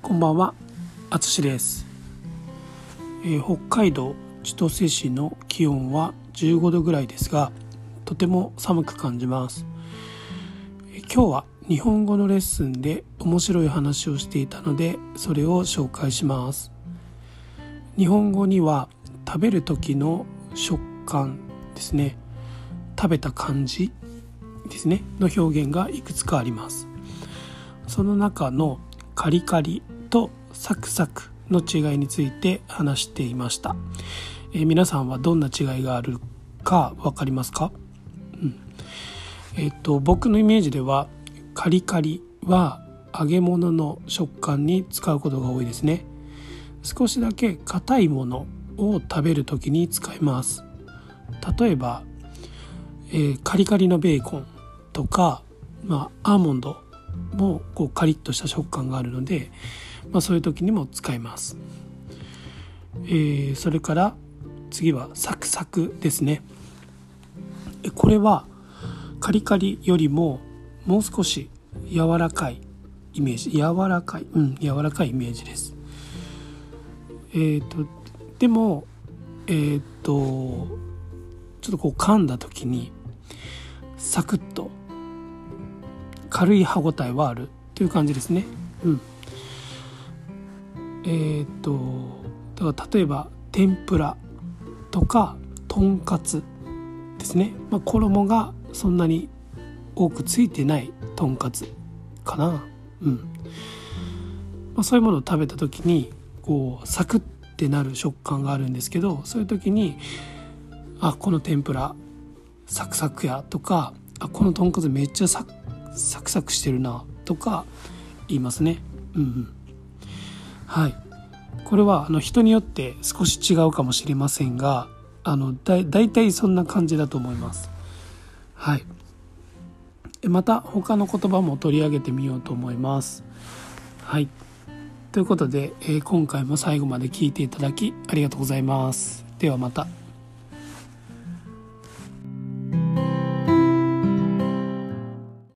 こんばんは、あつしです、えー北海道千歳市の気温は15度ぐらいですが、とても寒く感じます。えー今日は日本語のレッスンで面白い話をしていたので、それを紹介します。日本語には食べる時の食感ですね、食べた感じですねの表現がいくつかあります。その中のカリカリとサクサクの違いについて話していました、えー皆さんはどんな違いがあるか分かりますか、うん。えっと僕のイメージではカリカリは揚げ物の食感に使うことが多いですね。少しだけ硬いものを食べる時に使います。例えば、えーカリカリのベーコンとか、まあ、アーモンドもこうカリッとした食感があるので、まあ、そういう時にも使います、えーそれから次はサクサクですね。これはカリカリよりももう少し柔らかいイメージ。柔らかいうん柔らかいイメージです。えっ、とでもえっ、とちょっとこう噛んだ時にサクッと軽い歯ごたえはあるという感じですね。うん、えーっとだから例えば天ぷらとかとんかつですね、まあ、衣がそんなに多くついてないとんかつかな。うんまあ、そういうものを食べた時にこうサクッてなる食感があるんですけどそういう時にあこの天ぷらサクサクやとかあこのとんかつめっちゃサクサクサクしてるなとか言いますね。うんうん、はいこれはあの人によって少し違うかもしれませんがあのだだいたいそんな感じだと思います。はいまた他の言葉も取り上げてみようと思います。はいということで、えー今回も最後まで聞いていただきありがとうございます。ではまた。